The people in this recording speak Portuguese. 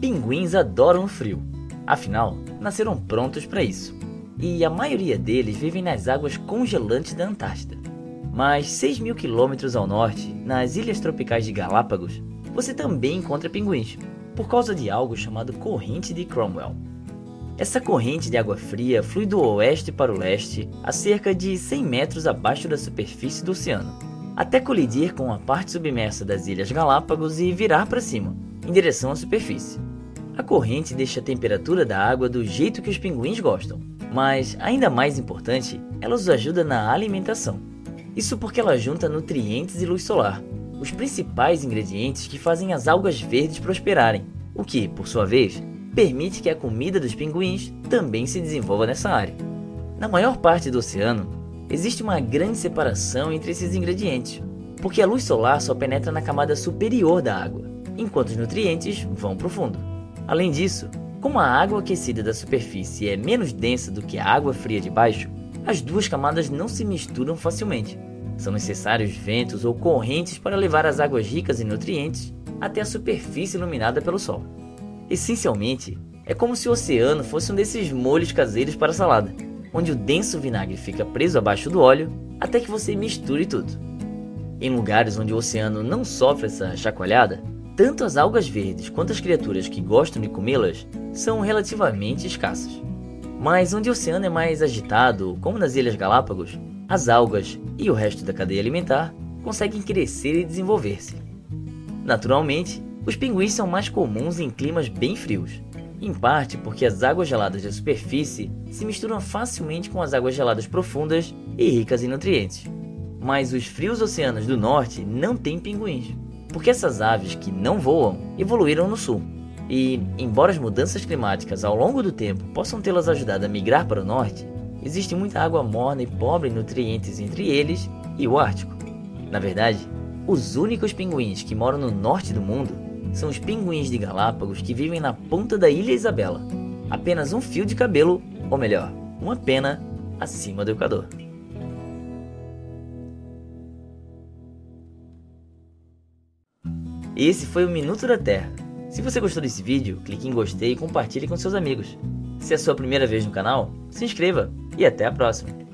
Pinguins adoram o frio. Afinal, nasceram prontos para isso. E a maioria deles vivem nas águas congelantes da Antártida. Mas 6 mil quilômetros ao norte, nas ilhas tropicais de Galápagos, você também encontra pinguins, por causa de algo chamado corrente de Cromwell. Essa corrente de água fria flui do oeste para o leste, a cerca de 100 metros abaixo da superfície do oceano, até colidir com a parte submersa das Ilhas Galápagos e virar para cima, em direção à superfície. A corrente deixa a temperatura da água do jeito que os pinguins gostam, mas, ainda mais importante, ela os ajuda na alimentação. Isso porque ela junta nutrientes e luz solar, os principais ingredientes que fazem as algas verdes prosperarem, o que, por sua vez, permite que a comida dos pinguins também se desenvolva nessa área. Na maior parte do oceano, existe uma grande separação entre esses ingredientes, porque a luz solar só penetra na camada superior da água, enquanto os nutrientes vão para o fundo. Além disso, como a água aquecida da superfície é menos densa do que a água fria de baixo, as duas camadas não se misturam facilmente. São necessários ventos ou correntes para levar as águas ricas em nutrientes até a superfície iluminada pelo sol. Essencialmente, é como se o oceano fosse um desses molhos caseiros para salada, onde o denso vinagre fica preso abaixo do óleo até que você misture tudo. Em lugares onde o oceano não sofre essa chacoalhada, tanto as algas verdes quanto as criaturas que gostam de comê-las são relativamente escassas. Mas onde o oceano é mais agitado, como nas Ilhas Galápagos, as algas e o resto da cadeia alimentar conseguem crescer e desenvolver-se. Naturalmente, os pinguins são mais comuns em climas bem frios, em parte porque as águas geladas da superfície se misturam facilmente com as águas geladas profundas e ricas em nutrientes. Mas os frios oceanos do norte não têm pinguins porque essas aves que não voam evoluíram no sul. E, embora as mudanças climáticas ao longo do tempo possam tê-las ajudado a migrar para o norte, existe muita água morna e pobre em nutrientes entre eles e o Ártico. Na verdade, os únicos pinguins que moram no norte do mundo são os pinguins de Galápagos que vivem na ponta da Ilha Isabela, apenas um fio de cabelo, ou melhor, uma pena, acima do Equador. Esse foi o Minuto da Terra. Se você gostou desse vídeo, clique em gostei e compartilhe com seus amigos. Se é a sua primeira vez no canal, se inscreva e até a próxima!